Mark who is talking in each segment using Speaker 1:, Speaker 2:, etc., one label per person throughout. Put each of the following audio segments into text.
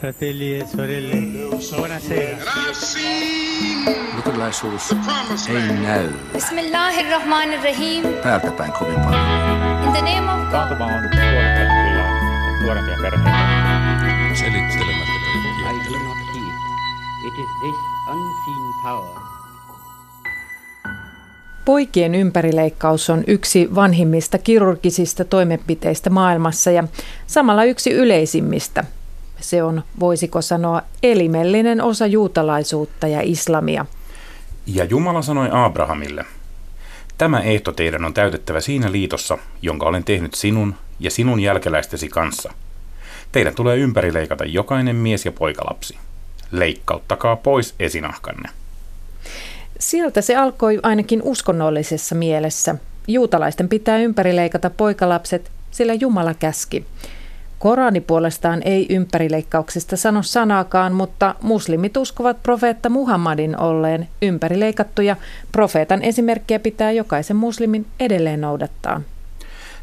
Speaker 1: fratelli e sorelle, buonasera.
Speaker 2: Luterilaisuus ei näy
Speaker 3: Bismillahirrahmanirrahim.
Speaker 2: päältä päin kovin paljon.
Speaker 3: In the name of God.
Speaker 4: Taantuma on nuorempia perheitä.
Speaker 5: Selittelemättä
Speaker 6: I
Speaker 5: kaikkia.
Speaker 6: do not heed. It is this unseen power
Speaker 7: Poikien ympärileikkaus on yksi vanhimmista kirurgisista toimenpiteistä maailmassa ja samalla yksi yleisimmistä. Se on, voisiko sanoa, elimellinen osa juutalaisuutta ja islamia.
Speaker 8: Ja Jumala sanoi Abrahamille, Tämä ehto teidän on täytettävä siinä liitossa, jonka olen tehnyt sinun ja sinun jälkeläistesi kanssa. Teidän tulee ympärileikata jokainen mies ja poikalapsi. Leikkauttakaa pois esinahkanne.
Speaker 7: Sieltä se alkoi ainakin uskonnollisessa mielessä. Juutalaisten pitää ympärileikata poikalapset, sillä Jumala käski. Korani puolestaan ei ympärileikkauksesta sano sanaakaan, mutta muslimit uskovat profeetta Muhammadin olleen ympärileikattuja. Profeetan esimerkkiä pitää jokaisen muslimin edelleen noudattaa.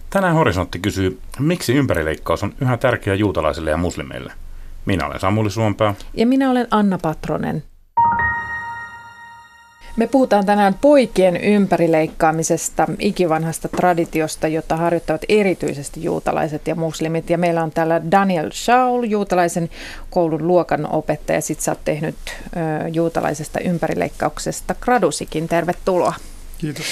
Speaker 8: Tänään Horisontti kysyy, miksi ympärileikkaus on yhä tärkeä juutalaisille ja muslimeille. Minä olen Samuli Suompää.
Speaker 7: Ja minä olen Anna Patronen. Me puhutaan tänään poikien ympärileikkaamisesta, ikivanhasta traditiosta, jota harjoittavat erityisesti juutalaiset ja muslimit. Ja meillä on täällä Daniel Shaul, juutalaisen koulun luokan opettaja. Sitten sä oot tehnyt ö, juutalaisesta ympärileikkauksesta gradusikin. Tervetuloa.
Speaker 9: Kiitos.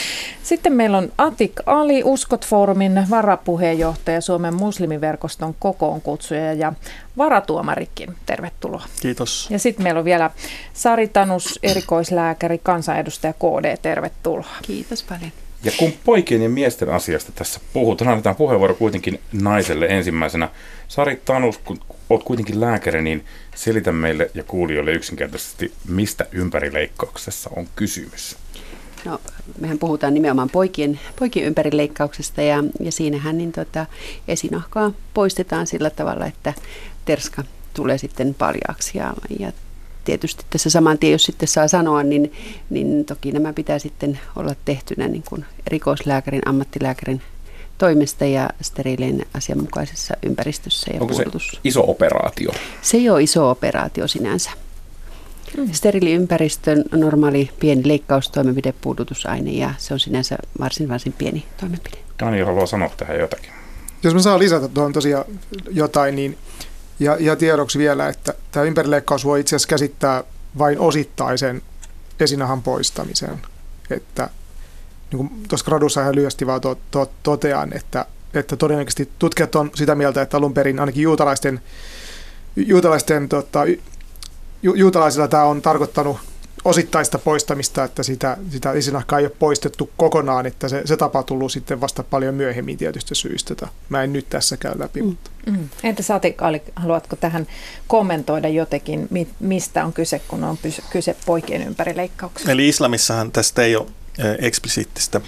Speaker 7: Sitten meillä on Atik Ali, Uskot-foorumin varapuheenjohtaja, Suomen muslimiverkoston kokoonkutsuja ja varatuomarikin. Tervetuloa.
Speaker 9: Kiitos.
Speaker 7: Ja sitten meillä on vielä Sari Tanus, erikoislääkäri, kansanedustaja KD. Tervetuloa.
Speaker 10: Kiitos paljon.
Speaker 8: Ja kun poikien ja miesten asiasta tässä puhutaan, annetaan puheenvuoro kuitenkin naiselle ensimmäisenä. Sari Tanus, kun olet kuitenkin lääkäri, niin selitä meille ja kuulijoille yksinkertaisesti, mistä ympärileikkauksessa on kysymys.
Speaker 10: No, mehän puhutaan nimenomaan poikien, poikien ympärileikkauksesta ja, ja siinähän niin tota, esinahkaa poistetaan sillä tavalla, että terska tulee sitten paljaaksi ja, ja tietysti tässä saman tien, jos sitten saa sanoa, niin, niin toki nämä pitää sitten olla tehtynä niin kuin erikoislääkärin, ammattilääkärin toimesta ja steriilien asianmukaisessa ympäristössä ja
Speaker 8: Onko se iso operaatio?
Speaker 10: Se ei ole iso operaatio sinänsä. Mm. Steriiliympäristön normaali pieni leikkaustoimenpide, puudutusaine ja se on sinänsä varsin varsin pieni toimenpide.
Speaker 8: Daniel haluaa sanoa tähän jotakin.
Speaker 9: Jos mä saan lisätä tuohon tosiaan jotain, niin ja, ja tiedoksi vielä, että tämä ympärileikkaus voi itse asiassa käsittää vain osittaisen esinahan poistamisen. Että niin kuin tuossa gradussa ihan lyhyesti vaan to, to, totean, että, että todennäköisesti tutkijat on sitä mieltä, että alun perin ainakin juutalaisten, juutalaisten tota, ju, juutalaisilla tämä on tarkoittanut osittaista poistamista, että sitä, sitä esinahkaa ei ole poistettu kokonaan, että se, se tapa tullut sitten vasta paljon myöhemmin tietystä syistä. jota Mä en nyt tässä käy läpi. Mm. Mutta.
Speaker 7: Mm. Entä Sati, haluatko tähän kommentoida jotenkin, mistä on kyse, kun on kyse poikien ympärileikkauksesta?
Speaker 11: Eli islamissahan tästä ei ole eksplisiittistä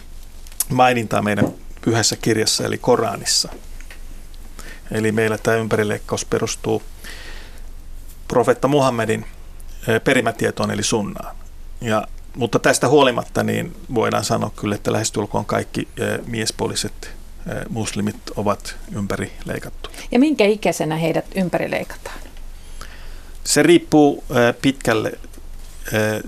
Speaker 11: mainintaa meidän pyhässä kirjassa, eli Koranissa. Eli meillä tämä ympärileikkaus perustuu profetta Muhammedin perimätietoon eli sunnaan. Ja, mutta tästä huolimatta niin voidaan sanoa kyllä, että lähestulkoon kaikki miespuoliset muslimit ovat ympäri leikattuja.
Speaker 7: Ja minkä ikäisenä heidät ympäri leikataan?
Speaker 11: Se riippuu pitkälle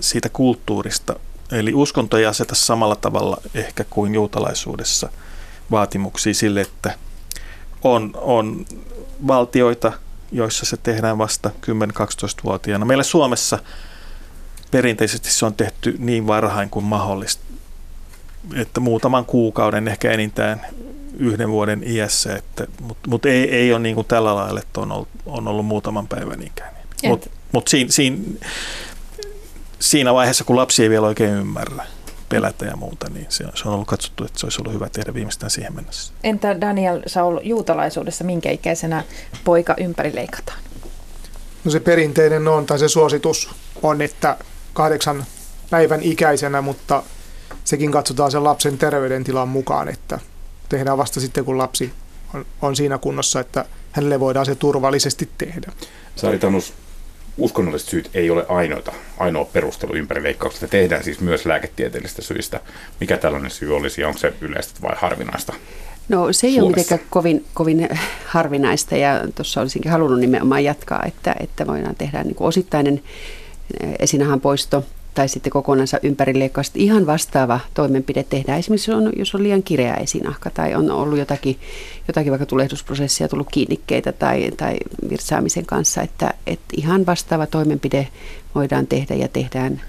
Speaker 11: siitä kulttuurista. Eli uskonto ei aseta samalla tavalla ehkä kuin juutalaisuudessa vaatimuksia sille, että on, on valtioita, joissa se tehdään vasta 10-12-vuotiaana. Meillä Suomessa perinteisesti se on tehty niin varhain kuin mahdollista, että muutaman kuukauden, ehkä enintään yhden vuoden iässä, mutta mut ei, ei ole niin kuin tällä lailla, että on ollut, on ollut muutaman päivän ikään. Mutta mut siinä, siinä, siinä vaiheessa, kun lapsi ei vielä oikein ymmärrä, pelätä ja muuta, niin se, se on ollut katsottu, että se olisi ollut hyvä tehdä viimeistään siihen mennessä.
Speaker 7: Entä Daniel Saul, juutalaisuudessa minkä ikäisenä poika ympärileikataan?
Speaker 9: No se perinteinen on, tai se suositus on, että kahdeksan päivän ikäisenä, mutta sekin katsotaan sen lapsen terveydentilan mukaan, että tehdään vasta sitten, kun lapsi on, on siinä kunnossa, että hänelle voidaan se turvallisesti tehdä.
Speaker 8: Sari Tanus, uskonnolliset syyt ei ole ainoita, ainoa perustelu ympärileikkauksesta. Tehdään siis myös lääketieteellisistä syistä. Mikä tällainen syy olisi ja onko se yleistä vai harvinaista?
Speaker 10: No se ei
Speaker 8: Suomessa?
Speaker 10: ole mitenkään kovin, kovin harvinaista ja tuossa olisinkin halunnut nimenomaan jatkaa, että, että voidaan tehdä niin kuin osittainen eh, esinahan poisto tai sitten kokonansa ympärileikkaus. Ihan vastaava toimenpide tehdään. Esimerkiksi on, jos on liian kireä esinahka tai on ollut jotakin, jotakin vaikka tulehdusprosessia, tullut kiinnikkeitä tai, tai virtsaamisen kanssa, että, että ihan vastaava toimenpide voidaan tehdä ja tehdään,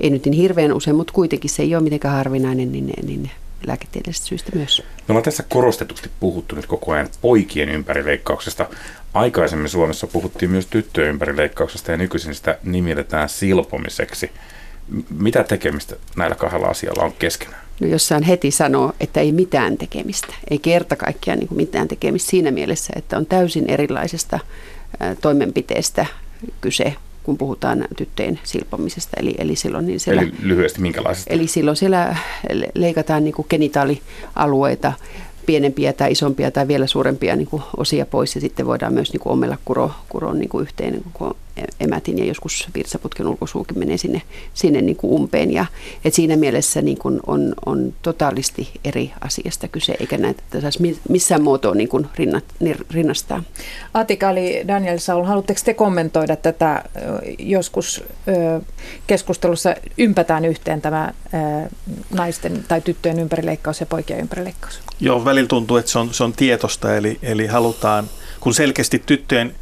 Speaker 10: ei nyt niin hirveän usein, mutta kuitenkin se ei ole mitenkään harvinainen, niin, niin lääketieteellisestä syystä myös.
Speaker 8: Me ollaan tässä korostetusti puhuttu nyt koko ajan poikien ympärileikkauksesta. Aikaisemmin Suomessa puhuttiin myös tyttöjen ympärileikkauksesta ja nykyisin sitä nimitetään silpomiseksi. Mitä tekemistä näillä kahdella asialla on keskenään?
Speaker 10: No jossain heti sanoo, että ei mitään tekemistä, ei kerta kaikkiaan niin mitään tekemistä siinä mielessä, että on täysin erilaisesta toimenpiteestä kyse, kun puhutaan tyttöjen silpomisesta. Eli, eli, silloin, niin siellä,
Speaker 8: Eli lyhyesti minkälaisesta?
Speaker 10: eli silloin siellä le- leikataan niin kuin genitaalialueita, pienempiä tai isompia tai vielä suurempia niin kuin osia pois ja sitten voidaan myös niin kuin omella kuro, kuron niin kuin yhteen niin kuin emätin ja joskus virtsaputken ulkosuukin menee sinne, sinne niin kuin umpeen. Ja, et siinä mielessä niin kuin on, on totaalisti eri asiasta kyse, eikä näitä että saisi missään muotoa niin kuin rinnat, rinnastaa.
Speaker 7: Atika eli Daniel Saul, haluatteko te kommentoida tätä joskus keskustelussa ympätään yhteen tämä naisten tai tyttöjen ympärileikkaus ja poikien ympärileikkaus?
Speaker 11: Joo, välillä tuntuu, että se on, se on tietosta, eli, eli halutaan, kun selkeästi tyttöjen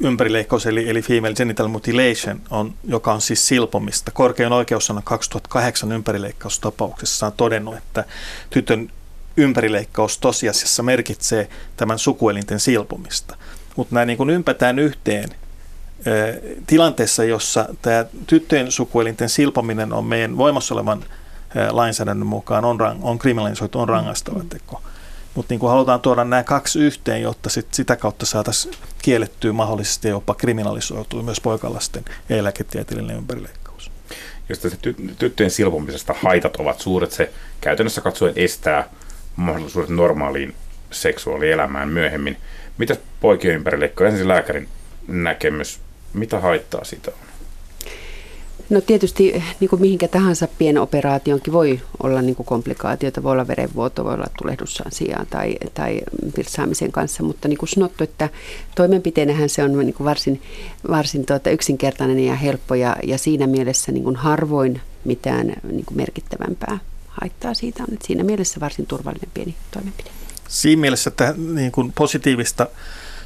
Speaker 11: ympärileikkaus, eli, eli female genital mutilation, on, joka on siis silpomista. Korkein oikeus on 2008 ympärileikkaustapauksessa on todennut, että tytön ympärileikkaus tosiasiassa merkitsee tämän sukuelinten silpomista. Mutta nämä niin ympätään yhteen tilanteessa, jossa tämä tyttöjen sukuelinten silpominen on meidän voimassa olevan lainsäädännön mukaan on, on kriminalisoitu, on rangaistava teko. Mutta niin kuin halutaan tuoda nämä kaksi yhteen, jotta sit sitä kautta saataisiin kiellettyä mahdollisesti jopa kriminalisoitua myös poikalasten eläketieteellinen ympärileikkaus.
Speaker 8: Jos tässä ty- tyttöjen silpomisesta haitat ovat suuret, se käytännössä katsoen estää mahdollisuudet normaaliin seksuaalielämään myöhemmin. Mitä poikien ympärileikkaus, ensin lääkärin näkemys, mitä haittaa siitä on?
Speaker 10: No tietysti niin kuin mihinkä tahansa pienoperaationkin voi olla niin kuin komplikaatioita, voi olla verenvuoto, voi olla tulehdusasiaa tai, tai virtsaamisen kanssa, mutta niin kuin sanottu, että toimenpiteenähän se on niin kuin varsin, varsin tuota yksinkertainen ja helppo ja, ja siinä mielessä niin kuin harvoin mitään niin kuin merkittävämpää haittaa siitä on. Että siinä mielessä varsin turvallinen pieni toimenpide.
Speaker 11: Siinä mielessä että niin kuin positiivista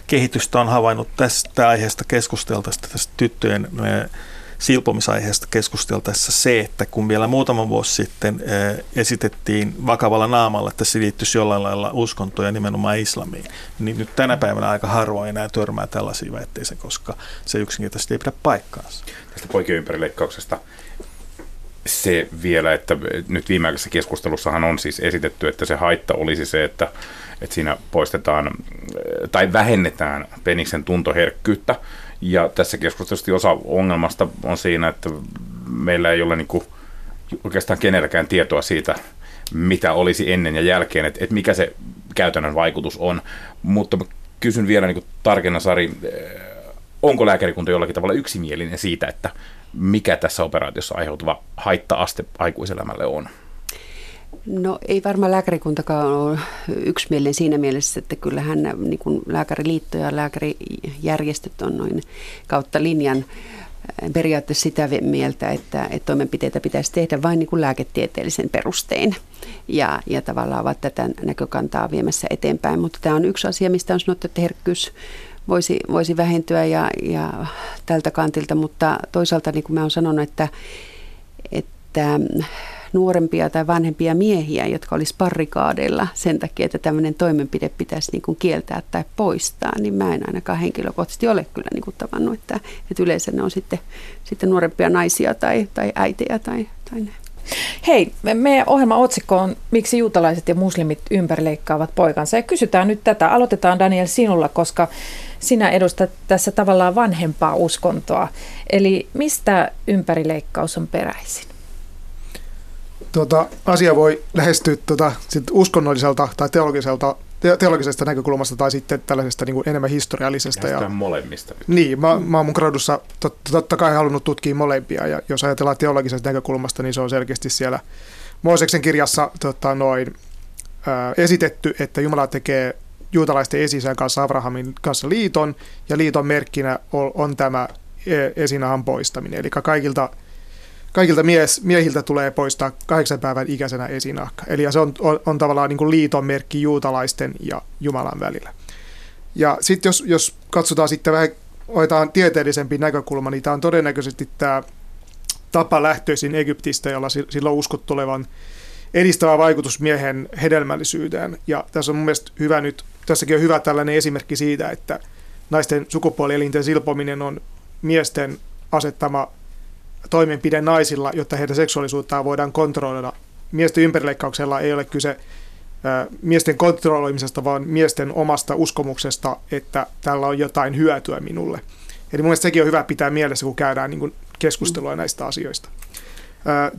Speaker 11: kehitystä on havainnut tästä aiheesta keskusteltaessa, tästä tyttöjen silpomisaiheesta keskusteltaessa se, että kun vielä muutama vuosi sitten esitettiin vakavalla naamalla, että se liittyisi jollain lailla uskontoja nimenomaan islamiin, niin nyt tänä päivänä aika harvoin enää törmää tällaisiin väitteisiin, koska se yksinkertaisesti ei pidä paikkaansa.
Speaker 8: Tästä poikien ympärileikkauksesta se vielä, että nyt viimeaikaisessa keskustelussahan on siis esitetty, että se haitta olisi se, että, että siinä poistetaan tai vähennetään peniksen tuntoherkkyyttä. Ja tässä keskustelussa osa ongelmasta on siinä, että meillä ei ole niin kuin oikeastaan kenelläkään tietoa siitä, mitä olisi ennen ja jälkeen, että, että mikä se käytännön vaikutus on. Mutta kysyn vielä niin tarkenna Sari, onko lääkärikunta jollakin tavalla yksimielinen siitä, että mikä tässä operaatiossa aiheutuva haitta-aste aikuiselämälle on?
Speaker 10: No ei varmaan lääkärikuntakaan ole yksimielinen siinä mielessä, että kyllähän niin kuin lääkäriliitto ja lääkärijärjestöt on noin kautta linjan periaatteessa sitä mieltä, että, että toimenpiteitä pitäisi tehdä vain niin kuin lääketieteellisen perustein ja, ja tavallaan ovat tätä näkökantaa viemässä eteenpäin. Mutta tämä on yksi asia, mistä on sanottu, että herkkyys voisi, voisi vähentyä ja, ja tältä kantilta, mutta toisaalta niin kuin mä olen sanonut, että, että nuorempia tai vanhempia miehiä, jotka olisi parrikaadeilla sen takia, että tämmöinen toimenpide pitäisi niin kuin kieltää tai poistaa, niin mä en ainakaan henkilökohtaisesti ole kyllä niin kuin tavannut, että, että yleensä ne on sitten, sitten nuorempia naisia tai, tai äitejä tai, tai näin.
Speaker 7: Hei, meidän ohjelman otsikko on Miksi juutalaiset ja muslimit ympärileikkaavat poikansa. Ja kysytään nyt tätä. Aloitetaan Daniel sinulla, koska sinä edustat tässä tavallaan vanhempaa uskontoa. Eli mistä ympärileikkaus on peräisin?
Speaker 9: Tuota, asia voi lähestyä tuota, sit uskonnolliselta tai teologiselta teologisesta näkökulmasta tai sitten tällaisesta niin kuin enemmän historiallisesta.
Speaker 8: Ja molemmista. Nyt.
Speaker 9: Niin, mä, mä oon mun gradussa totta, totta kai halunnut tutkia molempia ja jos ajatellaan teologisesta näkökulmasta, niin se on selkeästi siellä Mooseksen kirjassa tota, noin, esitetty, että Jumala tekee juutalaisten esisän kanssa Abrahamin kanssa liiton, ja liiton merkkinä on, on tämä esinahan poistaminen. Eli kaikilta, kaikilta mies, miehiltä tulee poistaa kahdeksan päivän ikäisenä esinahka. Eli se on, on, on tavallaan niin kuin liiton merkki juutalaisten ja Jumalan välillä. Ja sitten jos, jos katsotaan sitten vähän, otetaan tieteellisempi näkökulma, niin tämä on todennäköisesti tämä tapa lähtöisin Egyptistä, jolla sillä on uskottu olevan edistävä vaikutus miehen hedelmällisyyteen. Ja tässä on mun mielestä hyvä nyt, tässäkin on hyvä tällainen esimerkki siitä, että naisten sukupuolielinten silpominen on miesten asettama toimenpide naisilla, jotta heidän seksuaalisuuttaan voidaan kontrolloida. Miesten ympärileikkauksella ei ole kyse miesten kontrolloimisesta, vaan miesten omasta uskomuksesta, että tällä on jotain hyötyä minulle. Eli mun sekin on hyvä pitää mielessä, kun käydään niin keskustelua näistä asioista.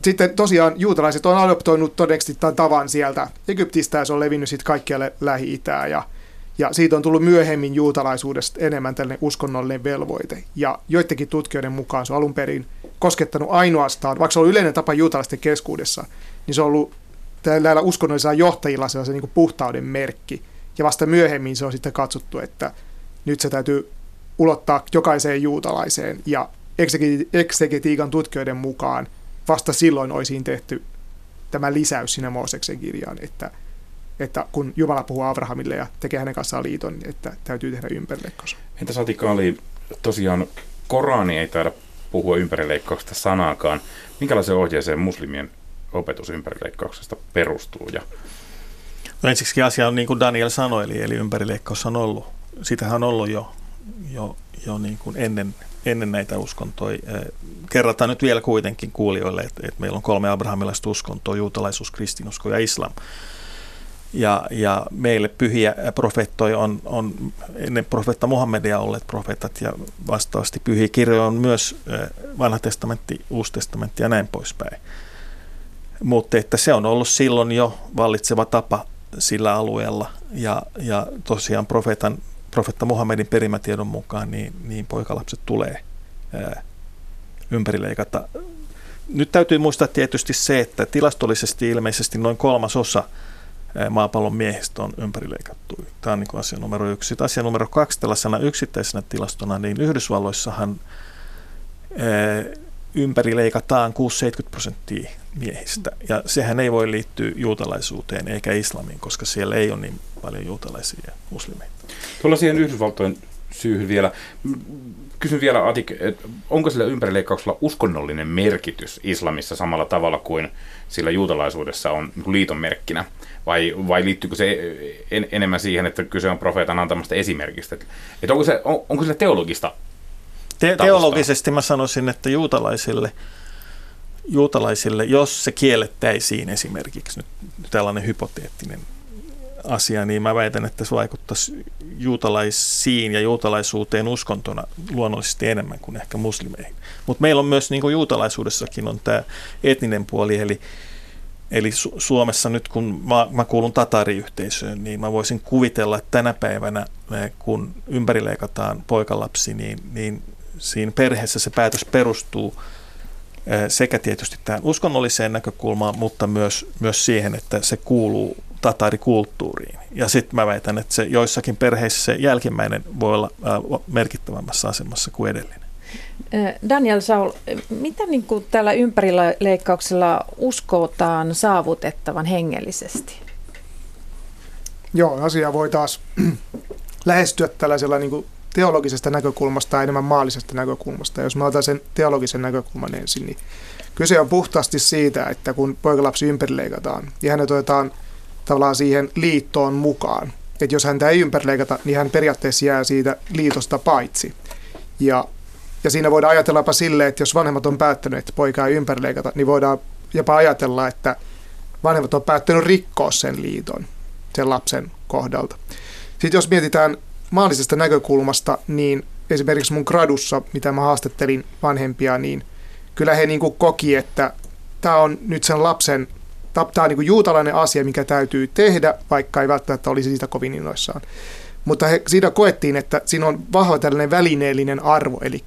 Speaker 9: Sitten tosiaan juutalaiset on adoptoinut todennäköisesti tämän tavan sieltä Egyptistä ja se on levinnyt sitten kaikkialle Lähi-Itään ja, ja siitä on tullut myöhemmin juutalaisuudesta enemmän tällainen uskonnollinen velvoite. Ja joidenkin tutkijoiden mukaan se on alun perin koskettanut ainoastaan, vaikka se on yleinen tapa juutalaisten keskuudessa, niin se on ollut näillä uskonnollisilla johtajilla sellaisen niin puhtauden merkki. Ja vasta myöhemmin se on sitten katsottu, että nyt se täytyy ulottaa jokaiseen juutalaiseen. Ja eksegetiikan tutkijoiden mukaan vasta silloin olisi tehty tämä lisäys sinne Mooseksen kirjaan, että, että kun Jumala puhuu Abrahamille ja tekee hänen kanssaan liiton, niin että täytyy tehdä ympärileikkaus.
Speaker 8: Entä Satikaali, tosiaan Korani ei taida puhua ympärileikkauksesta sanaakaan. Minkälaisen ohjeeseen muslimien opetus ympärileikkauksesta perustuu? Ja...
Speaker 11: No ensiksi asia on niin kuin Daniel sanoi, eli, eli ympärileikkaus on ollut, sitähän on ollut jo, jo, jo niin kuin ennen, ennen näitä uskontoja. Kerrataan nyt vielä kuitenkin kuulijoille, että, että meillä on kolme abrahamilaista uskontoa, juutalaisuus, kristinusko ja islam. Ja, ja meille pyhiä profeettoja on, on ennen profeetta Muhammedia olleet profeetat ja vastaavasti pyhiä kirjoja on myös vanha testamentti, uusi testamentti ja näin poispäin. Mutta että se on ollut silloin jo vallitseva tapa sillä alueella ja, ja tosiaan profeetan, profetta Muhammedin perimätiedon mukaan niin, niin poikalapset tulee ää, ympärileikata. Nyt täytyy muistaa tietysti se, että tilastollisesti ilmeisesti noin kolmasosa maapallon miehistä on ympärileikattu. Tämä on niin asia numero yksi. Sitten asia numero kaksi tällaisena yksittäisenä tilastona, niin Yhdysvalloissahan ympärileikataan 6-70 prosenttia miehistä. Ja sehän ei voi liittyä juutalaisuuteen eikä islamiin, koska siellä ei ole niin paljon juutalaisia ja muslimeita.
Speaker 8: Tuolla siihen Yhdysvaltojen syyhyn vielä. Kysyn vielä Atik, onko sillä ympärileikkauksella uskonnollinen merkitys islamissa samalla tavalla kuin sillä juutalaisuudessa on niin liiton merkkinä? Vai, vai liittyykö se en, enemmän siihen, että kyse on profeetan antamasta esimerkistä? Että onko, se, on, onko sillä teologista
Speaker 11: Te- teologisesti mä sanoisin, että juutalaisille – juutalaisille, jos se kiellettäisiin esimerkiksi, nyt tällainen hypoteettinen asia, niin mä väitän, että se vaikuttaisi juutalaisiin ja juutalaisuuteen uskontona luonnollisesti enemmän kuin ehkä muslimeihin. Mutta meillä on myös, niin kuin juutalaisuudessakin, on tämä etninen puoli, eli, eli Su- Suomessa nyt kun mä, mä kuulun tatariyhteisöön, niin mä voisin kuvitella, että tänä päivänä, kun ympärileikataan poikalapsi, niin, niin siinä perheessä se päätös perustuu – sekä tietysti tähän uskonnolliseen näkökulmaan, mutta myös, myös siihen, että se kuuluu tatarikulttuuriin. Ja sitten mä väitän, että se joissakin perheissä se jälkimmäinen voi olla merkittävämmässä asemassa kuin edellinen.
Speaker 7: Daniel Saul, mitä niin kuin tällä ympärileikkauksella uskotaan saavutettavan hengellisesti?
Speaker 9: Joo, asia voi taas lähestyä tällaisella niin kuin teologisesta näkökulmasta ja enemmän maallisesta näkökulmasta. Jos mä otan sen teologisen näkökulman ensin, niin kyse on puhtaasti siitä, että kun poikalapsi ympärileikataan ja hänet otetaan tavallaan siihen liittoon mukaan, että jos häntä ei ympärileikata, niin hän periaatteessa jää siitä liitosta paitsi. Ja, ja siinä voidaan ajatellaapa silleen, että jos vanhemmat on päättänyt, että poika ei ympärileikata, niin voidaan jopa ajatella, että vanhemmat on päättänyt rikkoa sen liiton sen lapsen kohdalta. Sitten jos mietitään maallisesta näkökulmasta, niin esimerkiksi mun gradussa, mitä mä haastattelin vanhempia, niin kyllä he niin kuin koki, että tämä on nyt sen lapsen, tämä on niin juutalainen asia, mikä täytyy tehdä, vaikka ei välttämättä olisi siitä kovin innoissaan. Mutta he, siinä koettiin, että siinä on vahva tällainen välineellinen arvo, eli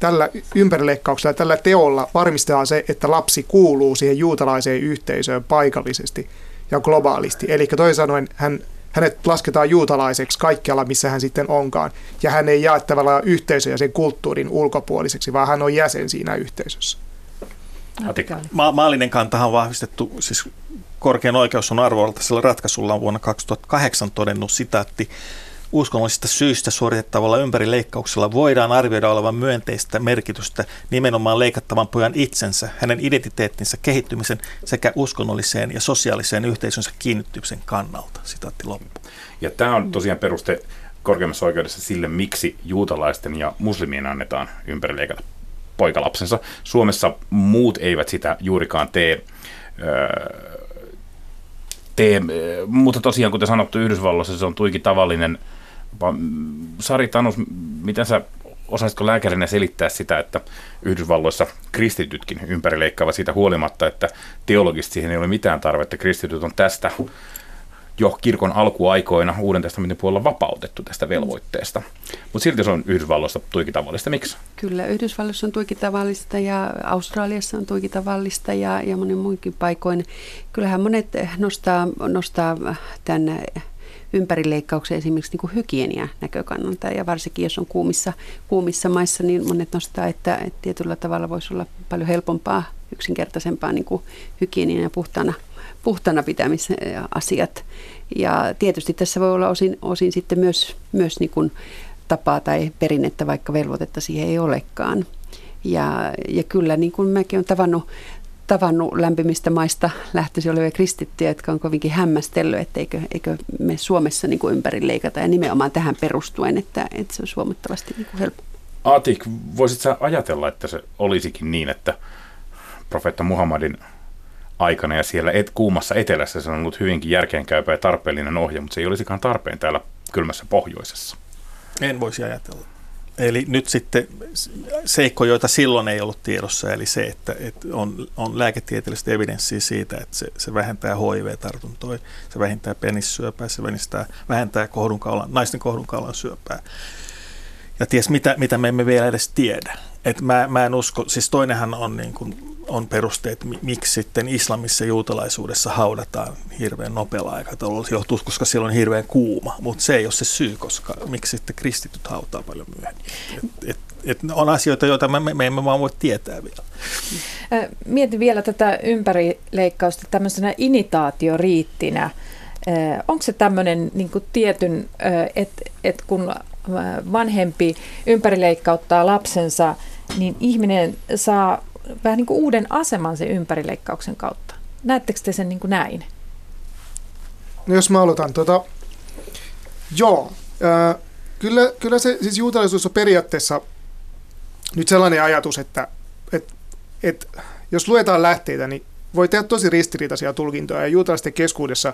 Speaker 9: tällä ympärileikkauksella, tällä teolla varmistetaan se, että lapsi kuuluu siihen juutalaiseen yhteisöön paikallisesti ja globaalisti. Eli toisin sanoen hän, hänet lasketaan juutalaiseksi kaikkialla, missä hän sitten onkaan. Ja hän ei jaa tavallaan yhteisöä sen kulttuurin ulkopuoliseksi, vaan hän on jäsen siinä yhteisössä.
Speaker 11: Ma- maallinen kantahan on vahvistettu, siis korkean oikeus on arvovaltaisella ratkaisulla on vuonna 2008 todennut sitaatti, uskonnollisista syistä suoritettavalla ympärileikkauksella voidaan arvioida olevan myönteistä merkitystä nimenomaan leikattavan pojan itsensä, hänen identiteettinsä kehittymisen sekä uskonnolliseen ja sosiaaliseen yhteisönsä kiinnittymisen kannalta. Sitaatti loppu.
Speaker 8: Ja tämä on tosiaan peruste korkeimmassa oikeudessa sille, miksi juutalaisten ja muslimien annetaan ympärileikata poikalapsensa. Suomessa muut eivät sitä juurikaan tee. Öö, tee, mutta tosiaan, kuten sanottu, Yhdysvalloissa se on tuikin tavallinen. Sari Tanus, miten sä osaisitko lääkärinä selittää sitä, että Yhdysvalloissa kristitytkin ympärileikkaavat siitä huolimatta, että teologisesti siihen ei ole mitään tarvetta. Kristityt on tästä jo kirkon alkuaikoina Uuden testamentin puolella vapautettu tästä velvoitteesta. Mutta silti se on Yhdysvalloissa tuikin tavallista. Miksi?
Speaker 10: Kyllä, Yhdysvalloissa on tuikin tavallista ja Australiassa on tuikin tavallista ja, ja monin muinkin paikoin. Kyllähän monet nostaa, nostaa tämän ympärileikkauksen esimerkiksi niin kuin hygienia näkökannalta ja varsinkin jos on kuumissa, kuumissa maissa, niin monet nostaa, että, että tietyllä tavalla voisi olla paljon helpompaa, yksinkertaisempaa niin kuin hygienia ja puhtaana puhtana pitämisasiat. Ja tietysti tässä voi olla osin, osin sitten myös, myös niin kuin tapaa tai perinnettä, vaikka velvoitetta siihen ei olekaan. Ja, ja kyllä niin kuin mäkin olen tavannut, tavannut lämpimistä maista lähtöisin olevia kristittyjä, jotka on kovinkin hämmästellyt, että eikö, eikö me Suomessa niin kuin ympäri leikata ja nimenomaan tähän perustuen, että, että se olisi huomattavasti niin helppo.
Speaker 8: Aatik, voisit ajatella, että se olisikin niin, että profeetta Muhammadin aikana ja siellä et, kuumassa etelässä se on ollut hyvinkin järkeenkäypä ja tarpeellinen ohje, mutta se ei olisikaan tarpeen täällä kylmässä pohjoisessa.
Speaker 11: En voisi ajatella. Eli nyt sitten seikko, joita silloin ei ollut tiedossa, eli se, että, että on, on lääketieteellistä evidenssiä siitä, että se, se vähentää HIV-tartuntoja, se vähentää penissyöpää, se vähentää, vähentää kohdunkaulan, naisten kohdunkaulan syöpää. Ja ties mitä, mitä me emme vielä edes tiedä. Et mä, mä en usko, siis toinenhan on niin kuin on perusteet, miksi sitten islamissa ja juutalaisuudessa haudataan hirveän nopealla aikataululla. Johtuu, koska siellä on hirveän kuuma, mutta se ei ole se syy, koska miksi sitten kristityt hautaa paljon myöhemmin. Et, et, et on asioita, joita me, me emme vaan voi tietää vielä.
Speaker 7: Mietin vielä tätä ympärileikkausta tämmöisenä initaatioriittinä. Onko se tämmöinen niin tietyn, että et kun vanhempi ympärileikkauttaa lapsensa, niin ihminen saa vähän niin kuin uuden aseman sen ympärileikkauksen kautta. Näettekö te sen niin kuin näin?
Speaker 9: No jos mä aloitan. Tota, joo, ää, kyllä, kyllä se siis juutalaisuus on periaatteessa nyt sellainen ajatus, että et, et, jos luetaan lähteitä, niin voi tehdä tosi ristiriitaisia tulkintoja. Ja juutalaisten keskuudessa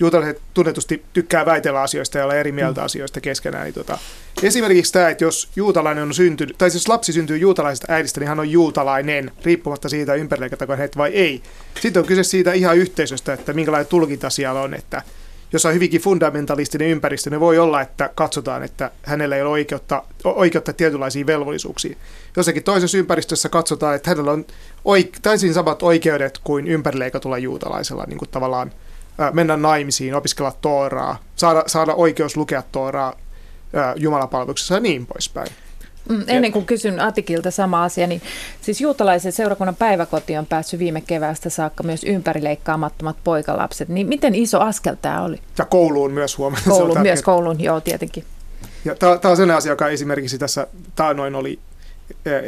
Speaker 9: juutalaiset tunnetusti tykkää väitellä asioista ja olla eri mieltä mm. asioista keskenään. Niin tota, esimerkiksi tämä, että jos juutalainen on syntynyt, tai siis lapsi syntyy juutalaisesta äidistä, niin hän on juutalainen, riippumatta siitä ympärileikataanko hänet vai ei. Sitten on kyse siitä ihan yhteisöstä, että minkälainen tulkinta siellä on, että jos on hyvinkin fundamentalistinen ympäristö, niin voi olla, että katsotaan, että hänellä ei ole oikeutta, oikeutta tietynlaisiin velvollisuuksiin. Jossakin toisessa ympäristössä katsotaan, että hänellä on oik- täysin samat oikeudet kuin ympärileikatulla juutalaisella, niin kuin tavallaan mennä naimisiin, opiskella Tooraa, saada, saada oikeus lukea Tooraa Jumalapalveluksessa ja niin poispäin.
Speaker 7: Mm, ennen kuin kysyn Atikilta sama asia, niin siis juutalaisen seurakunnan päiväkoti on päässyt viime keväästä saakka myös ympärileikkaamattomat poikalapset. Niin miten iso askel tämä oli?
Speaker 9: Ja kouluun myös huomenna.
Speaker 7: Kouluun, myös kouluun, joo tietenkin.
Speaker 9: Ja tämä on sellainen asia, joka esimerkiksi tässä taanoin oli,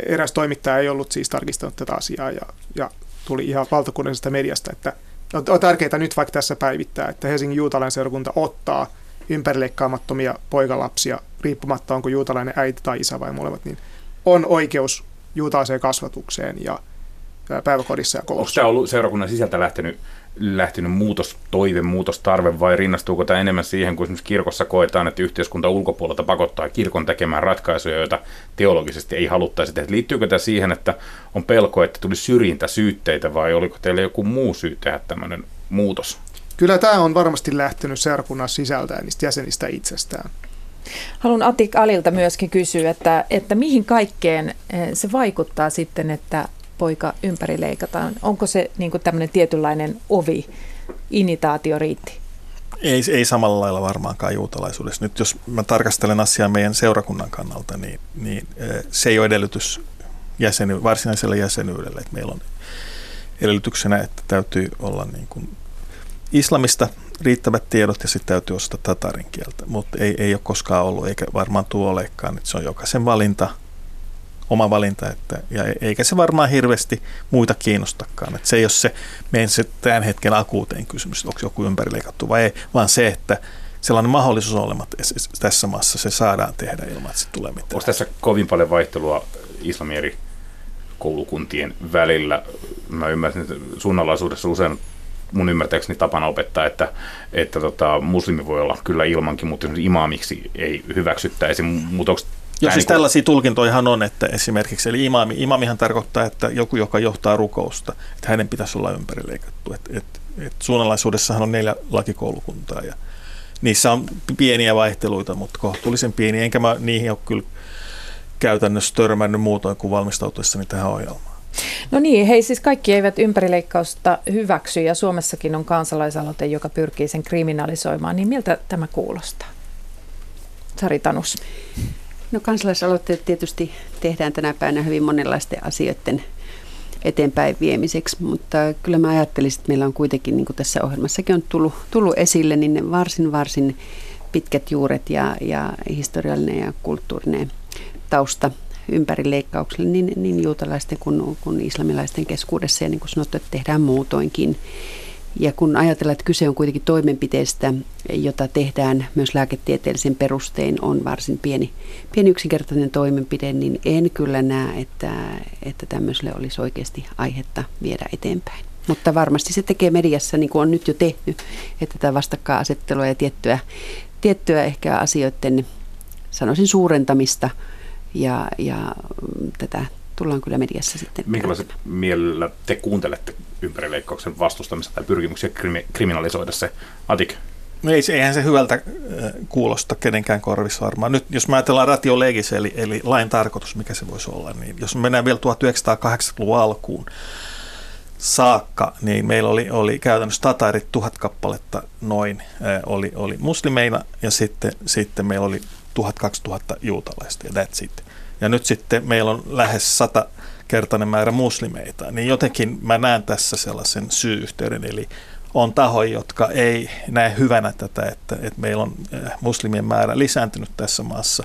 Speaker 9: eräs toimittaja ei ollut siis tarkistanut tätä asiaa ja, ja tuli ihan valtakunnallisesta mediasta, että – on tärkeää nyt vaikka tässä päivittää, että Helsingin juutalainen seurakunta ottaa ympärileikkaamattomia poikalapsia, riippumatta onko juutalainen äiti tai isä vai molemmat, niin on oikeus juutalaiseen kasvatukseen ja päiväkodissa ja koulussa.
Speaker 8: Onko tämä ollut seurakunnan sisältä lähtenyt lähtenyt muutostoive, muutostarve vai rinnastuuko tämä enemmän siihen, kun esimerkiksi kirkossa koetaan, että yhteiskunta ulkopuolelta pakottaa kirkon tekemään ratkaisuja, joita teologisesti ei haluttaisi tehdä. Liittyykö tämä siihen, että on pelko, että tuli syrjintäsyytteitä vai oliko teillä joku muu syy tehdä tämmöinen muutos?
Speaker 9: Kyllä tämä on varmasti lähtenyt seurakunnan sisältä ja niistä jäsenistä itsestään.
Speaker 7: Haluan Atik Alilta myöskin kysyä, että, että mihin kaikkeen eh, se vaikuttaa sitten, että poika ympärileikataan? Onko se niin kuin tämmöinen tietynlainen ovi initaatio riitti?
Speaker 11: Ei, ei samalla lailla varmaankaan juutalaisuudessa. Nyt jos mä tarkastelen asiaa meidän seurakunnan kannalta, niin, niin se ei ole edellytys jäseny, varsinaiselle jäsenyydelle. Että meillä on edellytyksenä, että täytyy olla niin kuin islamista riittävät tiedot ja sitten täytyy osata tatarin kieltä, mutta ei, ei ole koskaan ollut eikä varmaan tule olekaan. Että se on jokaisen valinta, oma valinta, että, ja e, eikä se varmaan hirveästi muita kiinnostakaan. Että se ei ole se meidän se tämän hetken akuutein kysymys, että onko joku ympärileikattu vai ei, vaan se, että sellainen mahdollisuus on olematta tässä maassa, se saadaan tehdä ilman, että se tulee mitään.
Speaker 8: Onko tässä kovin paljon vaihtelua islamieri koulukuntien välillä? Mä ymmärsin, että suunnanlaisuudessa usein mun ymmärtääkseni tapana opettaa, että, että tota, muslimi voi olla kyllä ilmankin, mutta imaamiksi ei hyväksyttäisi. Mutta onko
Speaker 11: Joo, siis
Speaker 8: niin
Speaker 11: tällaisia tulkintojahan on, että esimerkiksi, eli imami, imamihan tarkoittaa, että joku, joka johtaa rukousta, että hänen pitäisi olla ympärileikattu. Et, et, et suunnanlaisuudessahan on neljä lakikoulukuntaa ja niissä on pieniä vaihteluita, mutta kohtuullisen pieniä, enkä mä niihin ole kyllä käytännössä törmännyt muutoin kuin valmistautuessani tähän ohjelmaan.
Speaker 7: No niin, hei siis kaikki eivät ympärileikkausta hyväksy ja Suomessakin on kansalaisaloite, joka pyrkii sen kriminalisoimaan. Niin miltä tämä kuulostaa? Sari Tanus.
Speaker 10: No kansalaisaloitteet tietysti tehdään tänä päivänä hyvin monenlaisten asioiden eteenpäin viemiseksi, mutta kyllä mä ajattelisin, että meillä on kuitenkin, niin kuin tässä ohjelmassakin on tullut, tullut esille, niin varsin varsin pitkät juuret ja, ja historiallinen ja kulttuurinen tausta ympärileikkaukselle niin, niin juutalaisten kuin, kuin islamilaisten keskuudessa ja niin kuin sanottu, että tehdään muutoinkin. Ja kun ajatellaan, että kyse on kuitenkin toimenpiteestä, jota tehdään myös lääketieteellisen perustein, on varsin pieni, pieni yksinkertainen toimenpide, niin en kyllä näe, että, että tämmöiselle olisi oikeasti aihetta viedä eteenpäin. Mutta varmasti se tekee mediassa, niin kuin on nyt jo tehnyt, että tätä vastakkainasettelua ja tiettyä, tiettyä ehkä asioiden, sanoisin suurentamista ja, ja tätä tullaan kyllä mediassa sitten.
Speaker 8: Minkälaiset mielellä te kuuntelette ympärileikkauksen vastustamista tai pyrkimyksiä krimi- kriminalisoida se? Atik?
Speaker 11: No ei, eihän se hyvältä kuulosta kenenkään korvissa varmaan. Nyt jos me ajatellaan ratio legis, eli, eli lain tarkoitus, mikä se voisi olla, niin jos me mennään vielä 1980-luvun alkuun saakka, niin meillä oli, oli käytännössä tatarit tuhat kappaletta noin oli, oli muslimeina ja sitten, sitten meillä oli 1000-2000 juutalaista ja that's it. Ja nyt sitten meillä on lähes 100 kertainen määrä muslimeita, niin jotenkin mä näen tässä sellaisen syy-yhteyden, eli on tahoja, jotka ei näe hyvänä tätä, että, että meillä on eh, muslimien määrä lisääntynyt tässä maassa.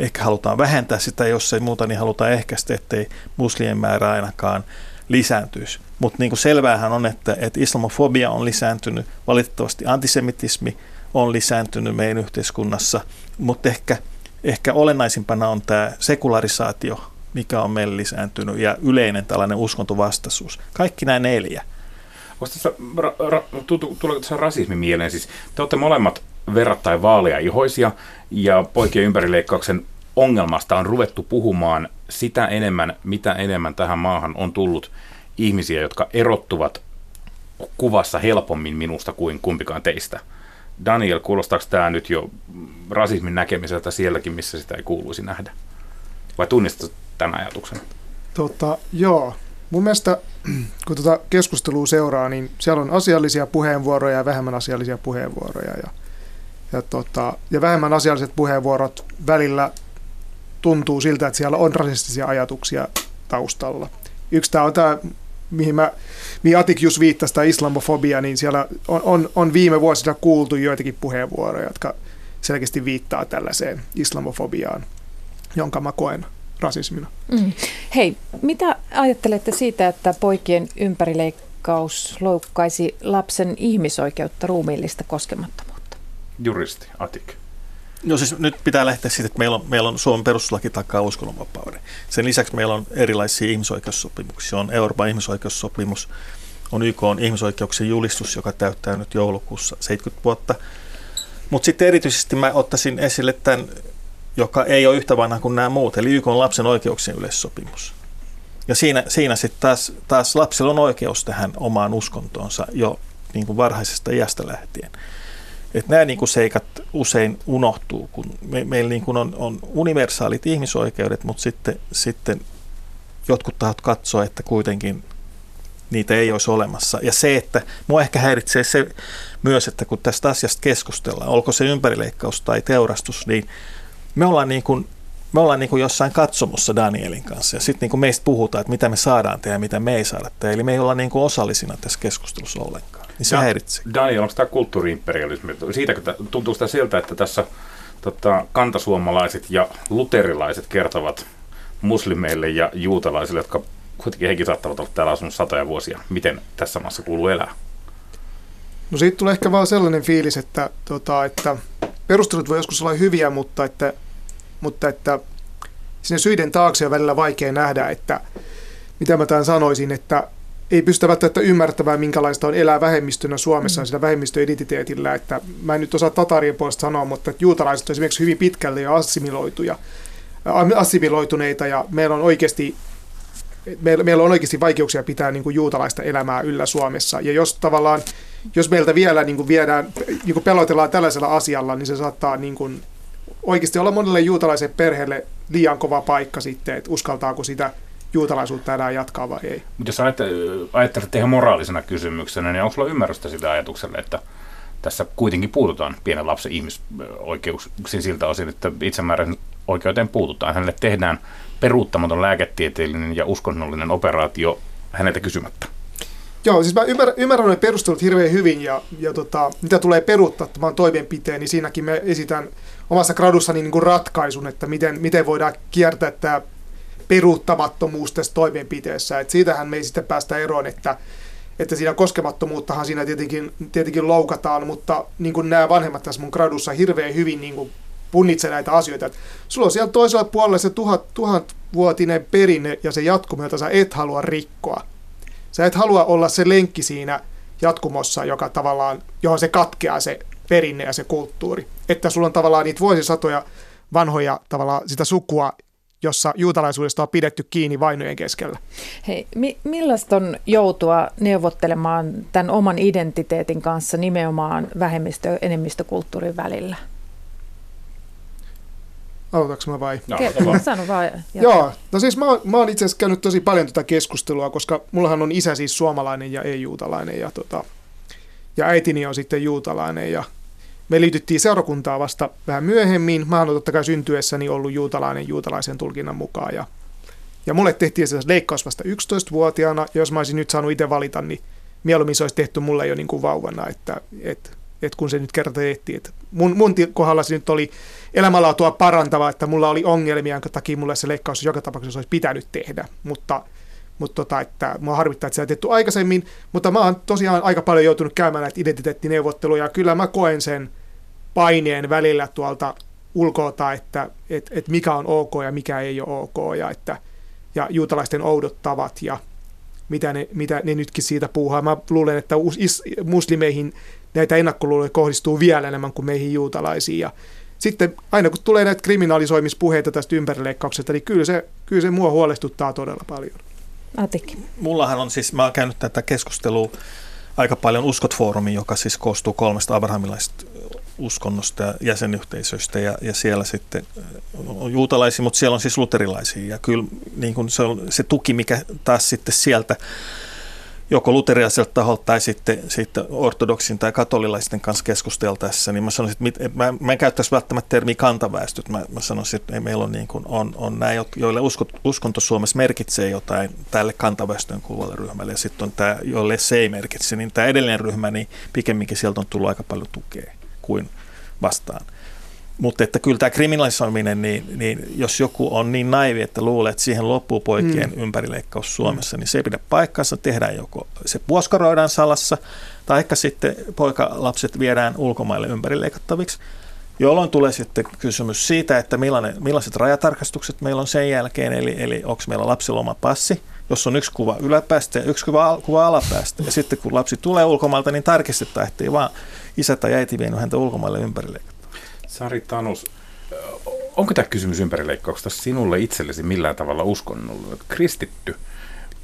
Speaker 11: Ehkä halutaan vähentää sitä, jos ei muuta, niin halutaan ehkäistä, ettei muslimien määrä ainakaan lisääntyisi. Mutta niin selväähän on, että, että islamofobia on lisääntynyt, valitettavasti antisemitismi on lisääntynyt meidän yhteiskunnassa, mutta ehkä, ehkä olennaisimpana on tämä sekularisaatio, mikä on meillä lisääntynyt, ja yleinen tällainen uskontovastaisuus. Kaikki nämä neljä.
Speaker 8: Tässä, ra, ra, tuleeko tässä rasismi mieleen? Siis te olette molemmat verrattain vaalia ihoisia, ja poikien ympärileikkauksen ongelmasta on ruvettu puhumaan sitä enemmän, mitä enemmän tähän maahan on tullut ihmisiä, jotka erottuvat kuvassa helpommin minusta kuin kumpikaan teistä. Daniel, kuulostaako tämä nyt jo rasismin näkemiseltä sielläkin, missä sitä ei kuuluisi nähdä? Vai tunnistatko tämän ajatuksen?
Speaker 9: Tota, joo. Mun mielestä, kun tuota keskustelua seuraa, niin siellä on asiallisia puheenvuoroja ja vähemmän asiallisia puheenvuoroja. Ja, ja, tota, ja vähemmän asialliset puheenvuorot välillä tuntuu siltä, että siellä on rasistisia ajatuksia taustalla. Yksi tämä on tämä, mihin, mä, mihin Atik just viittasi, tämä islamofobia, niin siellä on, on, on viime vuosina kuultu joitakin puheenvuoroja, jotka selkeästi viittaa tällaiseen islamofobiaan, jonka mä koen rasismina. Mm.
Speaker 7: Hei, mitä ajattelette siitä, että poikien ympärileikkaus loukkaisi lapsen ihmisoikeutta ruumiillista koskemattomuutta?
Speaker 8: Juristi, Atik.
Speaker 11: No siis nyt pitää lähteä siitä, että meillä on, meillä on Suomen perustuslaki takaa uskonnonvapauden. Sen lisäksi meillä on erilaisia ihmisoikeussopimuksia. On Euroopan ihmisoikeussopimus, on YK on ihmisoikeuksien julistus, joka täyttää nyt joulukuussa 70 vuotta. Mutta sitten erityisesti mä ottaisin esille tämän joka ei ole yhtä vanha kuin nämä muut, eli YK on lapsen oikeuksien yleissopimus. Ja siinä, siinä sitten taas, taas lapsilla on oikeus tähän omaan uskontoonsa jo niin kuin varhaisesta iästä lähtien. Et nämä niin kuin seikat usein unohtuu, kun me, meillä niin kuin on, on universaalit ihmisoikeudet, mutta sitten, sitten jotkut tahot katsoo, että kuitenkin niitä ei olisi olemassa. Ja se, että mua ehkä häiritsee se myös, että kun tästä asiasta keskustellaan, olko se ympärileikkaus tai teurastus, niin me ollaan niin kuin me ollaan niin kuin jossain katsomussa Danielin kanssa ja sitten niin meistä puhutaan, että mitä me saadaan tehdä ja mitä me ei saada tehdä. Eli me ei olla niin kuin osallisina tässä keskustelussa ollenkaan. Niin se ja, häiritsee.
Speaker 8: Daniel, onko tämä kulttuuriimperialismi? Siitä, tuntuu sitä siltä, että tässä tota, kantasuomalaiset ja luterilaiset kertovat muslimeille ja juutalaisille, jotka kuitenkin hekin saattavat olla täällä asunut satoja vuosia, miten tässä maassa kuuluu elää.
Speaker 9: No siitä tulee ehkä vaan sellainen fiilis, että, tota, että perustelut voi joskus olla hyviä, mutta että, mutta että sinne syiden taakse on välillä vaikea nähdä, että mitä mä tämän sanoisin, että ei pystytä välttämättä ymmärtämään, minkälaista on elää vähemmistönä Suomessa mm. sillä vähemmistöidentiteetillä. Että mä en nyt osaa tatarien puolesta sanoa, mutta että juutalaiset on esimerkiksi hyvin pitkälle jo assimiloituja, assimiloituneita ja meillä on oikeasti meillä, meillä on oikeasti vaikeuksia pitää niin kuin juutalaista elämää yllä Suomessa. Ja jos tavallaan, jos meiltä vielä niin kuin viedään, niin kuin pelotellaan tällaisella asialla, niin se saattaa niin kuin oikeasti olla monelle juutalaiselle perheelle liian kova paikka sitten, että uskaltaako sitä juutalaisuutta enää jatkaa vai ei.
Speaker 8: Mutta jos ajattelet ihan moraalisena kysymyksenä, niin onko sulla ymmärrystä sitä ajatukselle, että tässä kuitenkin puututaan pienen lapsen ihmisoikeuksiin siltä osin, että itsemääräisen oikeuteen puututaan. Hänelle tehdään peruuttamaton lääketieteellinen ja uskonnollinen operaatio häneltä kysymättä.
Speaker 9: Joo, siis mä ymmärrän, ymmärrän ne perustelut hirveän hyvin ja, ja tota, mitä tulee peruuttamaan toimenpiteen, niin siinäkin me esitän omassa gradussani niin kuin ratkaisun, että miten, miten voidaan kiertää tämä peruuttamattomuus tässä toimenpiteessä. Et siitähän me ei sitten päästä eroon, että, että siinä koskemattomuuttahan siinä tietenkin, tietenkin loukataan, mutta niin kuin nämä vanhemmat tässä mun gradussa hirveän hyvin niin kuin punnitsee näitä asioita. Et sulla on siellä toisella puolella se tuhat, tuhatvuotinen perinne ja se jatkumo, jota sä et halua rikkoa. Sä et halua olla se lenkki siinä jatkumossa, joka tavallaan, johon se katkeaa se perinne ja se kulttuuri. Että sulla on tavallaan niitä vuosisatoja vanhoja tavallaan sitä sukua, jossa juutalaisuudesta on pidetty kiinni vainojen keskellä.
Speaker 7: Hei, mi- millaista on joutua neuvottelemaan tämän oman identiteetin kanssa nimenomaan vähemmistö-enemmistökulttuurin välillä?
Speaker 9: Aloitatko mä vai?
Speaker 7: No, Sano vaan.
Speaker 9: Joo, no siis mä, mä oon itse asiassa käynyt tosi paljon tätä keskustelua, koska mullahan on isä siis suomalainen ja ei-juutalainen ja, tota, ja äitini on sitten juutalainen ja me liityttiin seurakuntaa vasta vähän myöhemmin. Mä oon totta kai syntyessäni ollut juutalainen juutalaisen tulkinnan mukaan. Ja, ja mulle tehtiin se leikkaus vasta 11-vuotiaana ja jos mä olisin nyt saanut itse valita, niin mieluummin se olisi tehty mulle jo niin kuin vauvana, että, että, että kun se nyt kerta tehtiin. Että mun, mun kohdalla se nyt oli elämänlaatua parantava, että mulla oli ongelmia, jonka takia mulle se leikkaus joka tapauksessa olisi pitänyt tehdä, mutta mutta tota, että mua harvittaa, että se on tehty aikaisemmin, mutta mä oon tosiaan aika paljon joutunut käymään näitä identiteettineuvotteluja, ja kyllä mä koen sen paineen välillä tuolta ulkoota, että et, et mikä on ok ja mikä ei ole ok, ja, että, ja juutalaisten oudot tavat, ja mitä ne, mitä ne nytkin siitä puuhaa. Mä luulen, että muslimeihin näitä ennakkoluuloja kohdistuu vielä enemmän kuin meihin juutalaisiin, ja sitten aina kun tulee näitä kriminalisoimispuheita tästä ympärileikkauksesta, niin kyllä se, kyllä se mua huolestuttaa todella paljon.
Speaker 7: Atik.
Speaker 11: Mullahan on siis, mä oon käynyt tätä keskustelua aika paljon Uskot-foorumi, joka siis koostuu kolmesta abrahamilaisesta uskonnosta ja jäsenyhteisöistä ja, ja siellä sitten on juutalaisia, mutta siellä on siis luterilaisia. Ja kyllä niin kuin se, on, se tuki, mikä taas sitten sieltä joko luteriaiselta taholta tai sitten, sitten ortodoksin tai katolilaisten kanssa keskusteltaessa, niin mä sanoisin, että mit, mä, mä en käyttäisi välttämättä termiä kantaväestöt. Mä, mä sanoisin, että meillä on, niin kuin, on, on nämä, joille usko, uskonto Suomessa merkitsee jotain tälle kantaväestöön kuuluvalle ryhmälle, ja sitten on tämä, joille se ei merkitse, niin tämä edellinen ryhmä, niin pikemminkin sieltä on tullut aika paljon tukea kuin vastaan. Mutta että kyllä tämä kriminalisoiminen, niin, niin jos joku on niin naivi, että luulee, että siihen loppuu poikien mm. ympärileikkaus Suomessa, niin se ei pidä paikkansa. Tehdään joko se puoskaroidaan salassa, tai ehkä sitten poikalapset viedään ulkomaille ympärileikattaviksi, jolloin tulee sitten kysymys siitä, että millaiset rajatarkastukset meillä on sen jälkeen, eli, eli onko meillä lapsilla oma passi, jos on yksi kuva yläpäästä ja yksi kuva, kuva alapäästä. Ja sitten kun lapsi tulee ulkomailta, niin tarkistetaan, ettei vaan isä tai äiti vienyt häntä ulkomaille ympärileikattaviksi.
Speaker 8: Sari Tanus, onko tämä kysymys ympärileikkauksesta sinulle itsellesi millään tavalla uskonnollinen? Kristitty,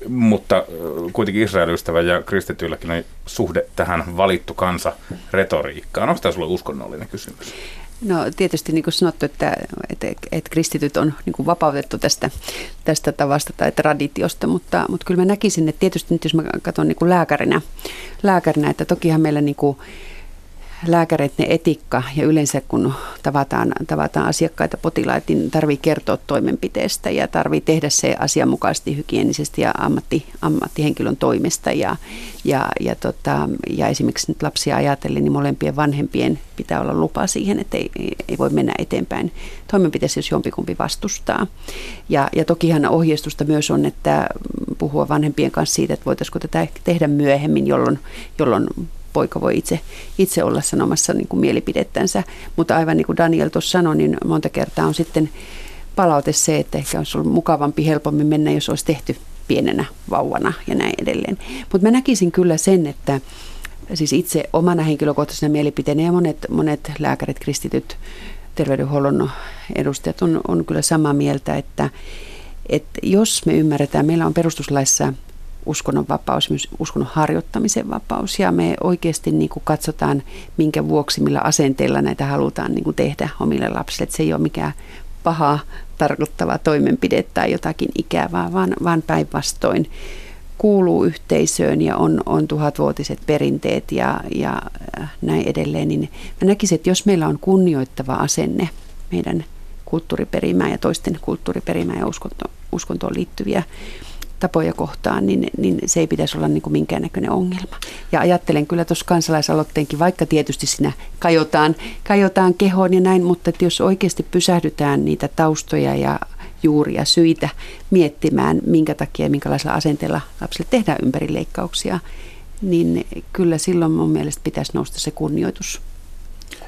Speaker 8: mutta kuitenkin Israel-ystävä ja kristityilläkin on suhde tähän valittu kansa retoriikkaan. Onko tämä sinulle uskonnollinen kysymys?
Speaker 10: No tietysti niin kuin sanottu, että, että, että kristityt on niin kuin vapautettu tästä, tästä tavasta tai traditiosta, mutta, mutta kyllä mä näkisin, että tietysti nyt jos mä katson niin kuin lääkärinä, lääkärinä, että tokihan meillä niin kuin lääkäreiden etikka ja yleensä kun tavataan, tavataan asiakkaita, potilaita, niin tarvii kertoa toimenpiteestä ja tarvii tehdä se asianmukaisesti, hygienisesti ja ammatti, ammattihenkilön toimesta. Ja, ja, ja, tota, ja esimerkiksi nyt lapsia ajatellen, niin molempien vanhempien pitää olla lupa siihen, että ei, ei voi mennä eteenpäin toimenpiteessä, jos jompikumpi vastustaa. Ja, ja tokihan ohjeistusta myös on, että puhua vanhempien kanssa siitä, että voitaisiinko tätä tehdä myöhemmin, jolloin, jolloin poika voi itse, itse olla sanomassa niin kuin mielipidettänsä. Mutta aivan niin kuin Daniel tuossa sanoi, niin monta kertaa on sitten palaute se, että ehkä olisi ollut mukavampi, helpommin mennä, jos olisi tehty pienenä vauvana ja näin edelleen. Mutta mä näkisin kyllä sen, että siis itse omana henkilökohtaisena mielipiteenä ja monet, monet lääkärit, kristityt, terveydenhuollon edustajat on, on kyllä samaa mieltä, että, että jos me ymmärretään, meillä on perustuslaissa uskonnon vapaus, myös uskonnon harjoittamisen vapaus. Ja me oikeasti niin kuin katsotaan, minkä vuoksi, millä asenteilla näitä halutaan niin kuin tehdä omille lapsille. Että se ei ole mikään paha tarkoittava toimenpide tai jotakin ikävää, vaan, vaan päinvastoin kuuluu yhteisöön ja on, on tuhatvuotiset perinteet ja, ja äh, näin edelleen, niin mä näkisin, että jos meillä on kunnioittava asenne meidän kulttuuriperimään ja toisten kulttuuriperimään ja uskonto, uskontoon liittyviä tapoja kohtaan, niin, niin se ei pitäisi olla niin kuin minkäännäköinen ongelma. Ja ajattelen kyllä tuossa kansalaisaloitteenkin, vaikka tietysti siinä kajotaan, kajotaan kehoon ja näin, mutta että jos oikeasti pysähdytään niitä taustoja ja juuria syitä miettimään, minkä takia ja minkälaisella asenteella lapsille tehdään ympärileikkauksia, niin kyllä silloin mun mielestä pitäisi nousta se kunnioitus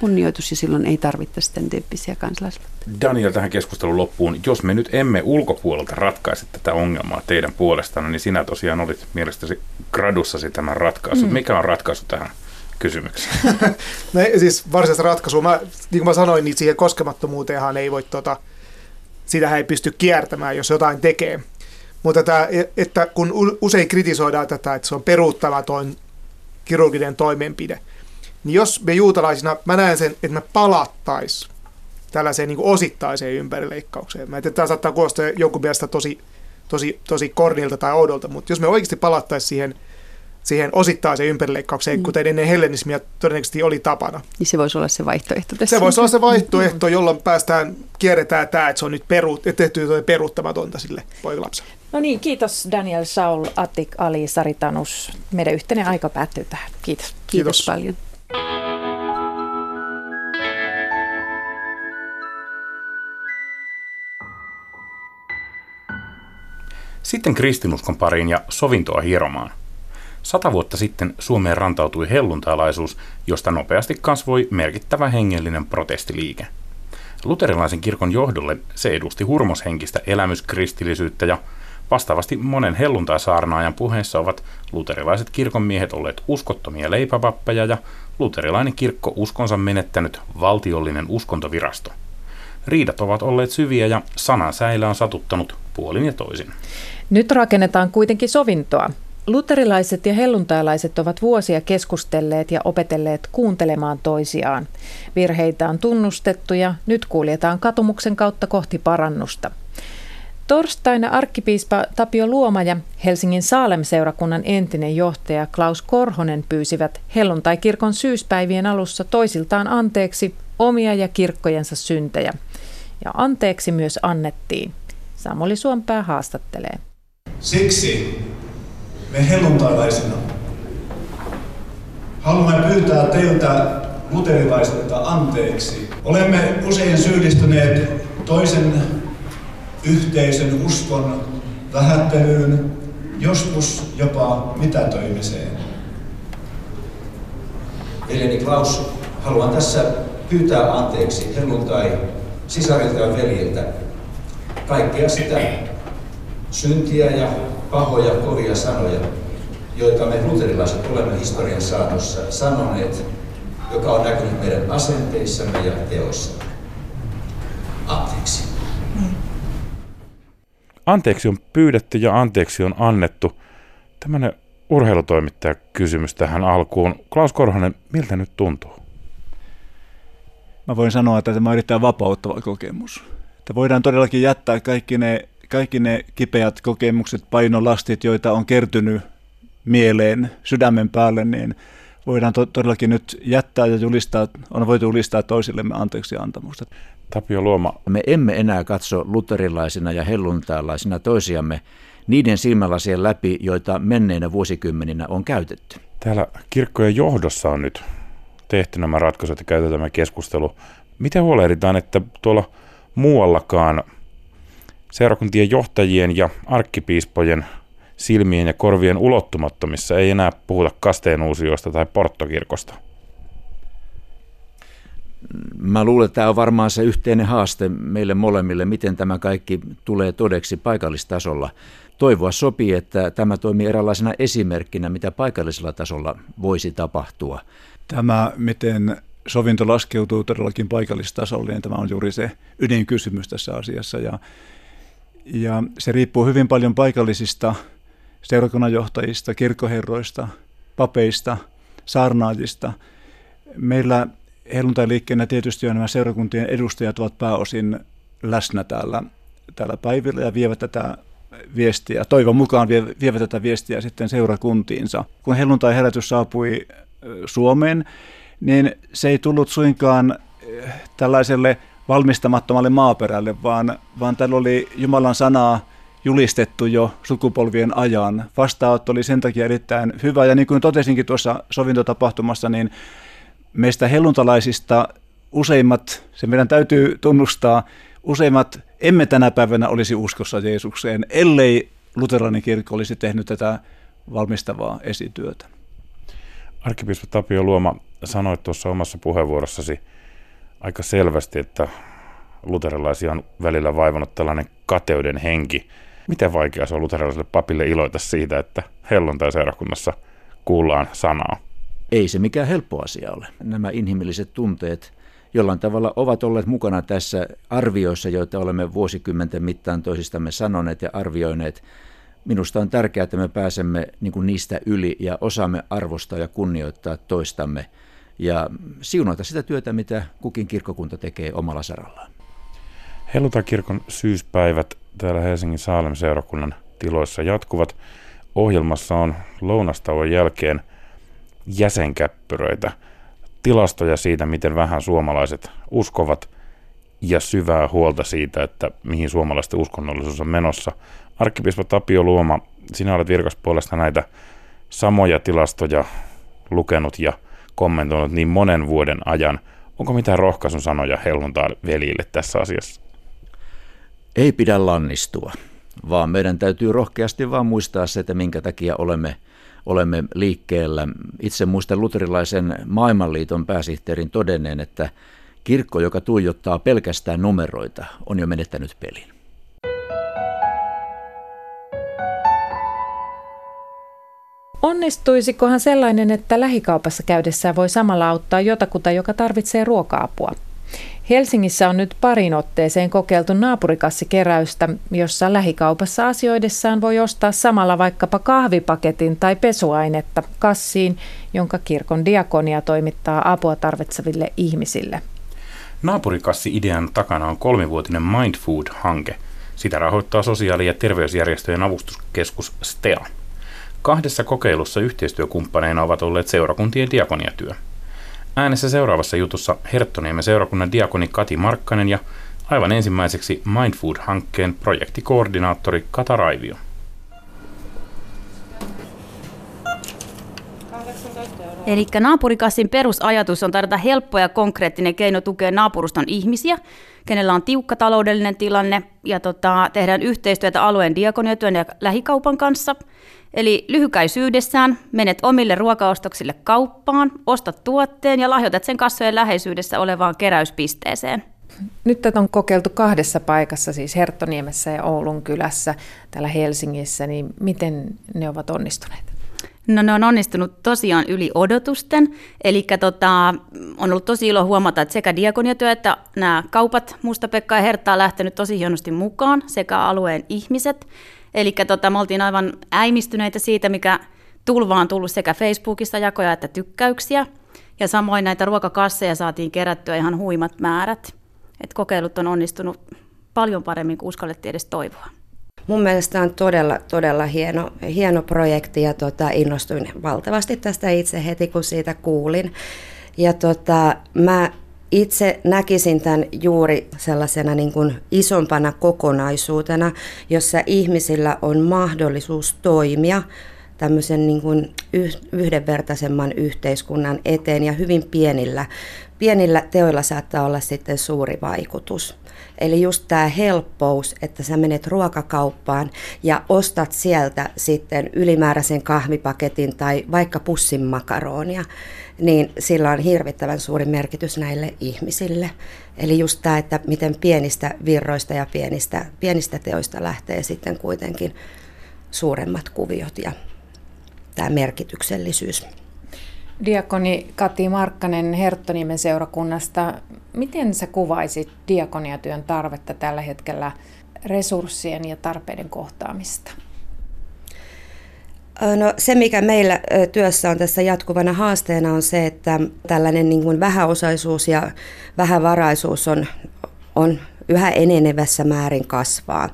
Speaker 10: kunnioitus ja silloin ei tarvittaisi tämän tyyppisiä kansalaisaloitteita.
Speaker 8: Daniel, tähän keskustelun loppuun. Jos me nyt emme ulkopuolelta ratkaise tätä ongelmaa teidän puolestanne, niin sinä tosiaan olit mielestäsi gradussasi tämän ratkaisu. Mm. Mikä on ratkaisu tähän kysymykseen?
Speaker 9: no siis varsinaista ratkaisua, mä, niin kuin mä sanoin, niin siihen koskemattomuuteenhan ei voi, tota, sitä ei pysty kiertämään, jos jotain tekee. Mutta tämä, että kun usein kritisoidaan tätä, että se on peruuttamaton kirurginen toimenpide – niin jos me juutalaisina, mä näen sen, että me palattais tällaiseen niin osittaiseen ympärileikkaukseen. Mä että tämä saattaa kuulostaa jonkun mielestä tosi, tosi, tosi kornilta tai oudolta, mutta jos me oikeasti palattaisiin siihen, siihen osittaiseen ympärileikkaukseen, mm. kuten ennen hellenismia todennäköisesti oli tapana.
Speaker 10: Niin se voisi olla se vaihtoehto tässä.
Speaker 9: Se voisi olla se vaihtoehto, jolloin päästään, kierretään tämä, että se on nyt peru, tehty peruuttamatonta sille poikalapselle.
Speaker 7: No niin, kiitos Daniel Saul, Atik Ali, Saritanus. Meidän yhteinen aika päättyy tähän. Kiitos.
Speaker 10: Kiitos, kiitos paljon.
Speaker 8: Sitten kristinuskon pariin ja sovintoa hieromaan. Sata vuotta sitten Suomeen rantautui helluntalaisuus, josta nopeasti kasvoi merkittävä hengellinen protestiliike. Luterilaisen kirkon johdolle se edusti hurmoshenkistä elämyskristillisyyttä ja vastaavasti monen helluntaisaarnaajan puheessa ovat luterilaiset kirkonmiehet olleet uskottomia leipävappeja ja luterilainen kirkko uskonsa menettänyt valtiollinen uskontovirasto. Riidat ovat olleet syviä ja sanan säilä on satuttanut puolin ja toisin.
Speaker 7: Nyt rakennetaan kuitenkin sovintoa. Luterilaiset ja helluntailaiset ovat vuosia keskustelleet ja opetelleet kuuntelemaan toisiaan. Virheitä on tunnustettu ja nyt kuljetaan katumuksen kautta kohti parannusta. Torstaina arkkipiispa Tapio Luoma ja Helsingin Saalem-seurakunnan entinen johtaja Klaus Korhonen pyysivät helluntai-kirkon syyspäivien alussa toisiltaan anteeksi omia ja kirkkojensa syntejä. Ja anteeksi myös annettiin. Samuli Suompää haastattelee.
Speaker 5: Siksi me helluntailaisina haluamme pyytää teiltä luterilaisilta anteeksi. Olemme usein syyllistyneet toisen yhteisön uskon vähättelyyn, joskus jopa mitätöimiseen.
Speaker 12: Veljeni Klaus, haluan tässä pyytää anteeksi helluntai sisarilta ja veljiltä kaikkea sitä syntiä ja pahoja kovia sanoja, joita me luterilaiset olemme historian saatossa sanoneet, joka on näkynyt meidän asenteissamme ja teoissamme. Anteeksi.
Speaker 8: Anteeksi on pyydetty ja anteeksi on annettu. Tämmöinen urheilutoimittaja kysymys tähän alkuun. Klaus Korhonen, miltä nyt tuntuu?
Speaker 13: mä voin sanoa, että tämä on erittäin vapauttava kokemus. Että voidaan todellakin jättää kaikki ne, kaikki ne kipeät kokemukset, painolastit, joita on kertynyt mieleen, sydämen päälle, niin voidaan to- todellakin nyt jättää ja julistaa, on voitu julistaa toisillemme anteeksi antamusta.
Speaker 8: Tapio Luoma.
Speaker 2: Me emme enää katso luterilaisina ja helluntalaisina toisiamme niiden silmälasien läpi, joita menneinä vuosikymmeninä on käytetty.
Speaker 8: Täällä kirkkojen johdossa on nyt tehty nämä ratkaisut ja käytetään tämä keskustelu. Miten huolehditaan, että tuolla muuallakaan seurakuntien johtajien ja arkkipiispojen silmien ja korvien ulottumattomissa ei enää puhuta kasteenuusioista tai porttokirkosta?
Speaker 2: Mä luulen, että tämä on varmaan se yhteinen haaste meille molemmille, miten tämä kaikki tulee todeksi paikallistasolla. Toivoa sopii, että tämä toimii eräänlaisena esimerkkinä, mitä paikallisella tasolla voisi tapahtua.
Speaker 13: Tämä, miten sovinto laskeutuu todellakin paikallistasolle, niin tämä on juuri se ydinkysymys tässä asiassa. Ja, ja se riippuu hyvin paljon paikallisista seurakunnanjohtajista, kirkkoherroista, papeista, saarnaajista. Meillä helluntai-liikkeenä tietysti on nämä seurakuntien edustajat ovat pääosin läsnä täällä, täällä päivillä ja vievät tätä viestiä, toivon mukaan vievät tätä viestiä sitten seurakuntiinsa. Kun helluntai-herätys saapui Suomeen, niin se ei tullut suinkaan tällaiselle valmistamattomalle maaperälle, vaan, vaan täällä oli Jumalan sanaa julistettu jo sukupolvien ajan. Vastaanotto oli sen takia erittäin hyvä, ja niin kuin totesinkin tuossa sovintotapahtumassa, niin meistä helluntalaisista useimmat, se meidän täytyy tunnustaa, useimmat emme tänä päivänä olisi uskossa Jeesukseen, ellei luterilainen kirkko olisi tehnyt tätä valmistavaa esityötä.
Speaker 8: Arkkipiispa Tapio Luoma sanoi tuossa omassa puheenvuorossasi aika selvästi, että luterilaisia on välillä vaivannut tällainen kateuden henki. Miten vaikea se on luterilaiselle papille iloita siitä, että helluntai-seurakunnassa kuullaan sanaa?
Speaker 2: Ei se mikään helppo asia ole. Nämä inhimilliset tunteet jollain tavalla ovat olleet mukana tässä arvioissa, joita olemme vuosikymmenten mittaan toisistamme sanoneet ja arvioineet. Minusta on tärkeää, että me pääsemme niin kuin niistä yli ja osaamme arvostaa ja kunnioittaa toistamme ja siunata sitä työtä, mitä kukin kirkkokunta tekee omalla sarallaan.
Speaker 8: Helluntai-kirkon syyspäivät täällä Helsingin Saalem seurakunnan tiloissa jatkuvat. Ohjelmassa on lounastauon jälkeen jäsenkäppyröitä, tilastoja siitä, miten vähän suomalaiset uskovat ja syvää huolta siitä, että mihin suomalaisten uskonnollisuus on menossa. Arkkipiispa Tapio Luoma, sinä olet virkaspuolesta näitä samoja tilastoja lukenut ja kommentoinut niin monen vuoden ajan. Onko mitään rohkaisun sanoja helluntaa velille tässä asiassa?
Speaker 2: Ei pidä lannistua, vaan meidän täytyy rohkeasti vaan muistaa se, että minkä takia olemme, olemme liikkeellä. Itse muistan luterilaisen maailmanliiton pääsihteerin todenneen, että kirkko, joka tuijottaa pelkästään numeroita, on jo menettänyt pelin.
Speaker 7: Onnistuisikohan sellainen, että lähikaupassa käydessään voi samalla auttaa jotakuta, joka tarvitsee ruoka-apua? Helsingissä on nyt parin otteeseen kokeiltu naapurikassikeräystä, jossa lähikaupassa asioidessaan voi ostaa samalla vaikkapa kahvipaketin tai pesuainetta kassiin, jonka kirkon diakonia toimittaa apua tarvitseville ihmisille.
Speaker 8: Naapurikassi-idean takana on kolmivuotinen Mindfood-hanke. Sitä rahoittaa sosiaali- ja terveysjärjestöjen avustuskeskus STEA. Kahdessa kokeilussa yhteistyökumppaneina ovat olleet seurakuntien diakoniatyö. Äänessä seuraavassa jutussa Herttoniemen seurakunnan diakoni Kati Markkanen ja aivan ensimmäiseksi Mindfood-hankkeen projektikoordinaattori Kata Raivio.
Speaker 14: Eli naapurikassin perusajatus on tarjota helppo ja konkreettinen keino tukea naapuruston ihmisiä, kenellä on tiukka taloudellinen tilanne, ja tota, tehdään yhteistyötä alueen diakoniatyön ja lähikaupan kanssa. Eli lyhykäisyydessään menet omille ruokaostoksille kauppaan, ostat tuotteen ja lahjoitat sen kassojen läheisyydessä olevaan keräyspisteeseen.
Speaker 7: Nyt tätä on kokeiltu kahdessa paikassa, siis Herttoniemessä ja Oulun kylässä täällä Helsingissä, niin miten ne ovat onnistuneet?
Speaker 14: No ne on onnistunut tosiaan yli odotusten, eli tota, on ollut tosi ilo huomata, että sekä diakoniatyö että nämä kaupat Musta-Pekka ja Hertta on lähtenyt tosi hienosti mukaan, sekä alueen ihmiset. Eli tota, me oltiin aivan äimistyneitä siitä, mikä tulvaan tullut sekä Facebookissa jakoja että tykkäyksiä. Ja samoin näitä ruokakasseja saatiin kerättyä ihan huimat määrät. Et kokeilut on onnistunut paljon paremmin kuin uskallettiin edes toivoa.
Speaker 15: Mun mielestä on todella, todella hieno, hieno projekti ja tota, innostuin valtavasti tästä itse heti, kun siitä kuulin. Ja tota, mä itse näkisin tämän juuri sellaisena niin kuin isompana kokonaisuutena, jossa ihmisillä on mahdollisuus toimia tämmöisen niin kuin yhdenvertaisemman yhteiskunnan eteen ja hyvin pienillä, pienillä teoilla saattaa olla sitten suuri vaikutus. Eli just tämä helppous, että sä menet ruokakauppaan ja ostat sieltä sitten ylimääräisen kahvipaketin tai vaikka pussin makaronia, niin sillä on hirvittävän suuri merkitys näille ihmisille. Eli just tämä, että miten pienistä virroista ja pienistä, pienistä teoista lähtee sitten kuitenkin suuremmat kuviot ja tämä merkityksellisyys.
Speaker 7: Diakoni Kati Markkanen Herttonimen seurakunnasta. Miten sä kuvaisit diakoniatyön tarvetta tällä hetkellä resurssien ja tarpeiden kohtaamista?
Speaker 15: No, se, mikä meillä työssä on tässä jatkuvana haasteena, on se, että tällainen niin kuin vähäosaisuus ja vähävaraisuus on, on yhä enenevässä määrin kasvaa.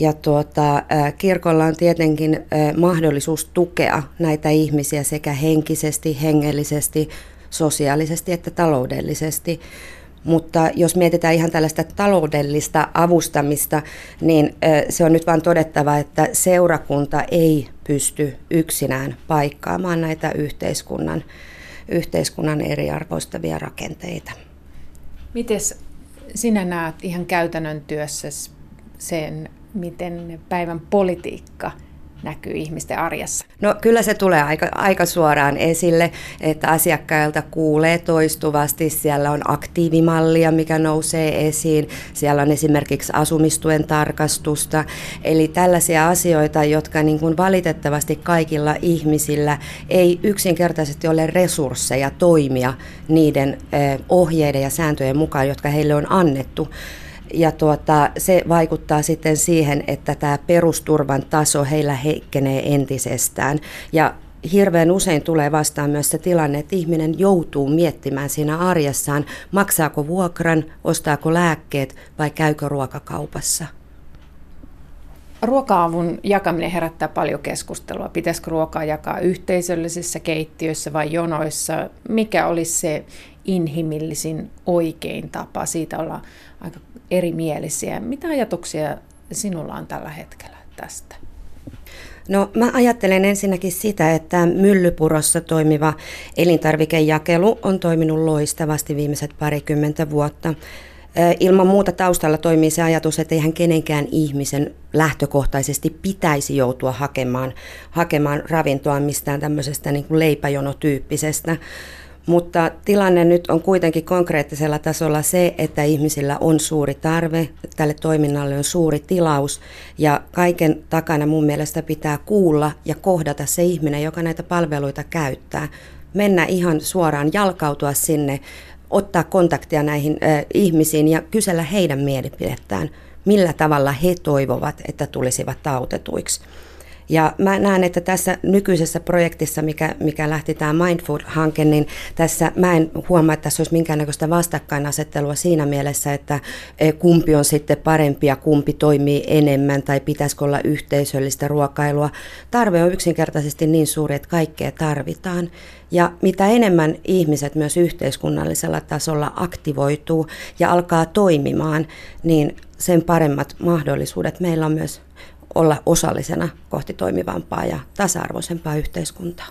Speaker 15: Ja tuota, kirkolla on tietenkin mahdollisuus tukea näitä ihmisiä sekä henkisesti, hengellisesti, sosiaalisesti että taloudellisesti. Mutta jos mietitään ihan tällaista taloudellista avustamista, niin se on nyt vain todettava, että seurakunta ei pysty yksinään paikkaamaan näitä yhteiskunnan, yhteiskunnan eriarvoistavia rakenteita.
Speaker 7: Miten sinä näet ihan käytännön työssä sen miten päivän politiikka näkyy ihmisten arjessa?
Speaker 15: No kyllä se tulee aika, aika suoraan esille, että asiakkailta kuulee toistuvasti. Siellä on aktiivimallia, mikä nousee esiin. Siellä on esimerkiksi asumistuen tarkastusta. Eli tällaisia asioita, jotka niin kuin valitettavasti kaikilla ihmisillä ei yksinkertaisesti ole resursseja toimia niiden ohjeiden ja sääntöjen mukaan, jotka heille on annettu ja tuota, se vaikuttaa sitten siihen, että tämä perusturvan taso heillä heikkenee entisestään. Ja hirveän usein tulee vastaan myös se tilanne, että ihminen joutuu miettimään siinä arjessaan, maksaako vuokran, ostaako lääkkeet vai käykö ruokakaupassa.
Speaker 7: Ruoka-avun jakaminen herättää paljon keskustelua. Pitäisikö ruokaa jakaa yhteisöllisissä keittiöissä vai jonoissa? Mikä olisi se inhimillisin oikein tapa? Siitä olla aika erimielisiä. Mitä ajatuksia sinulla on tällä hetkellä tästä?
Speaker 15: No mä ajattelen ensinnäkin sitä, että Myllypurossa toimiva elintarvikejakelu on toiminut loistavasti viimeiset parikymmentä vuotta. Ilman muuta taustalla toimii se ajatus, että eihän kenenkään ihmisen lähtökohtaisesti pitäisi joutua hakemaan, hakemaan ravintoa mistään tämmöisestä niin kuin leipäjonotyyppisestä. Mutta tilanne nyt on kuitenkin konkreettisella tasolla se, että ihmisillä on suuri tarve, tälle toiminnalle on suuri tilaus ja kaiken takana mun mielestä pitää kuulla ja kohdata se ihminen, joka näitä palveluita käyttää. Mennä ihan suoraan, jalkautua sinne, ottaa kontaktia näihin äh, ihmisiin ja kysellä heidän mielipidettään, millä tavalla he toivovat, että tulisivat autetuiksi. Ja mä näen, että tässä nykyisessä projektissa, mikä, mikä lähti tämä Mindfood-hanke, niin tässä mä en huomaa, että tässä olisi minkäännäköistä vastakkainasettelua siinä mielessä, että e, kumpi on sitten parempi ja kumpi toimii enemmän tai pitäisikö olla yhteisöllistä ruokailua. Tarve on yksinkertaisesti niin suuri, että kaikkea tarvitaan. Ja mitä enemmän ihmiset myös yhteiskunnallisella tasolla aktivoituu ja alkaa toimimaan, niin sen paremmat mahdollisuudet meillä on myös olla osallisena kohti toimivampaa ja tasa-arvoisempaa yhteiskuntaa.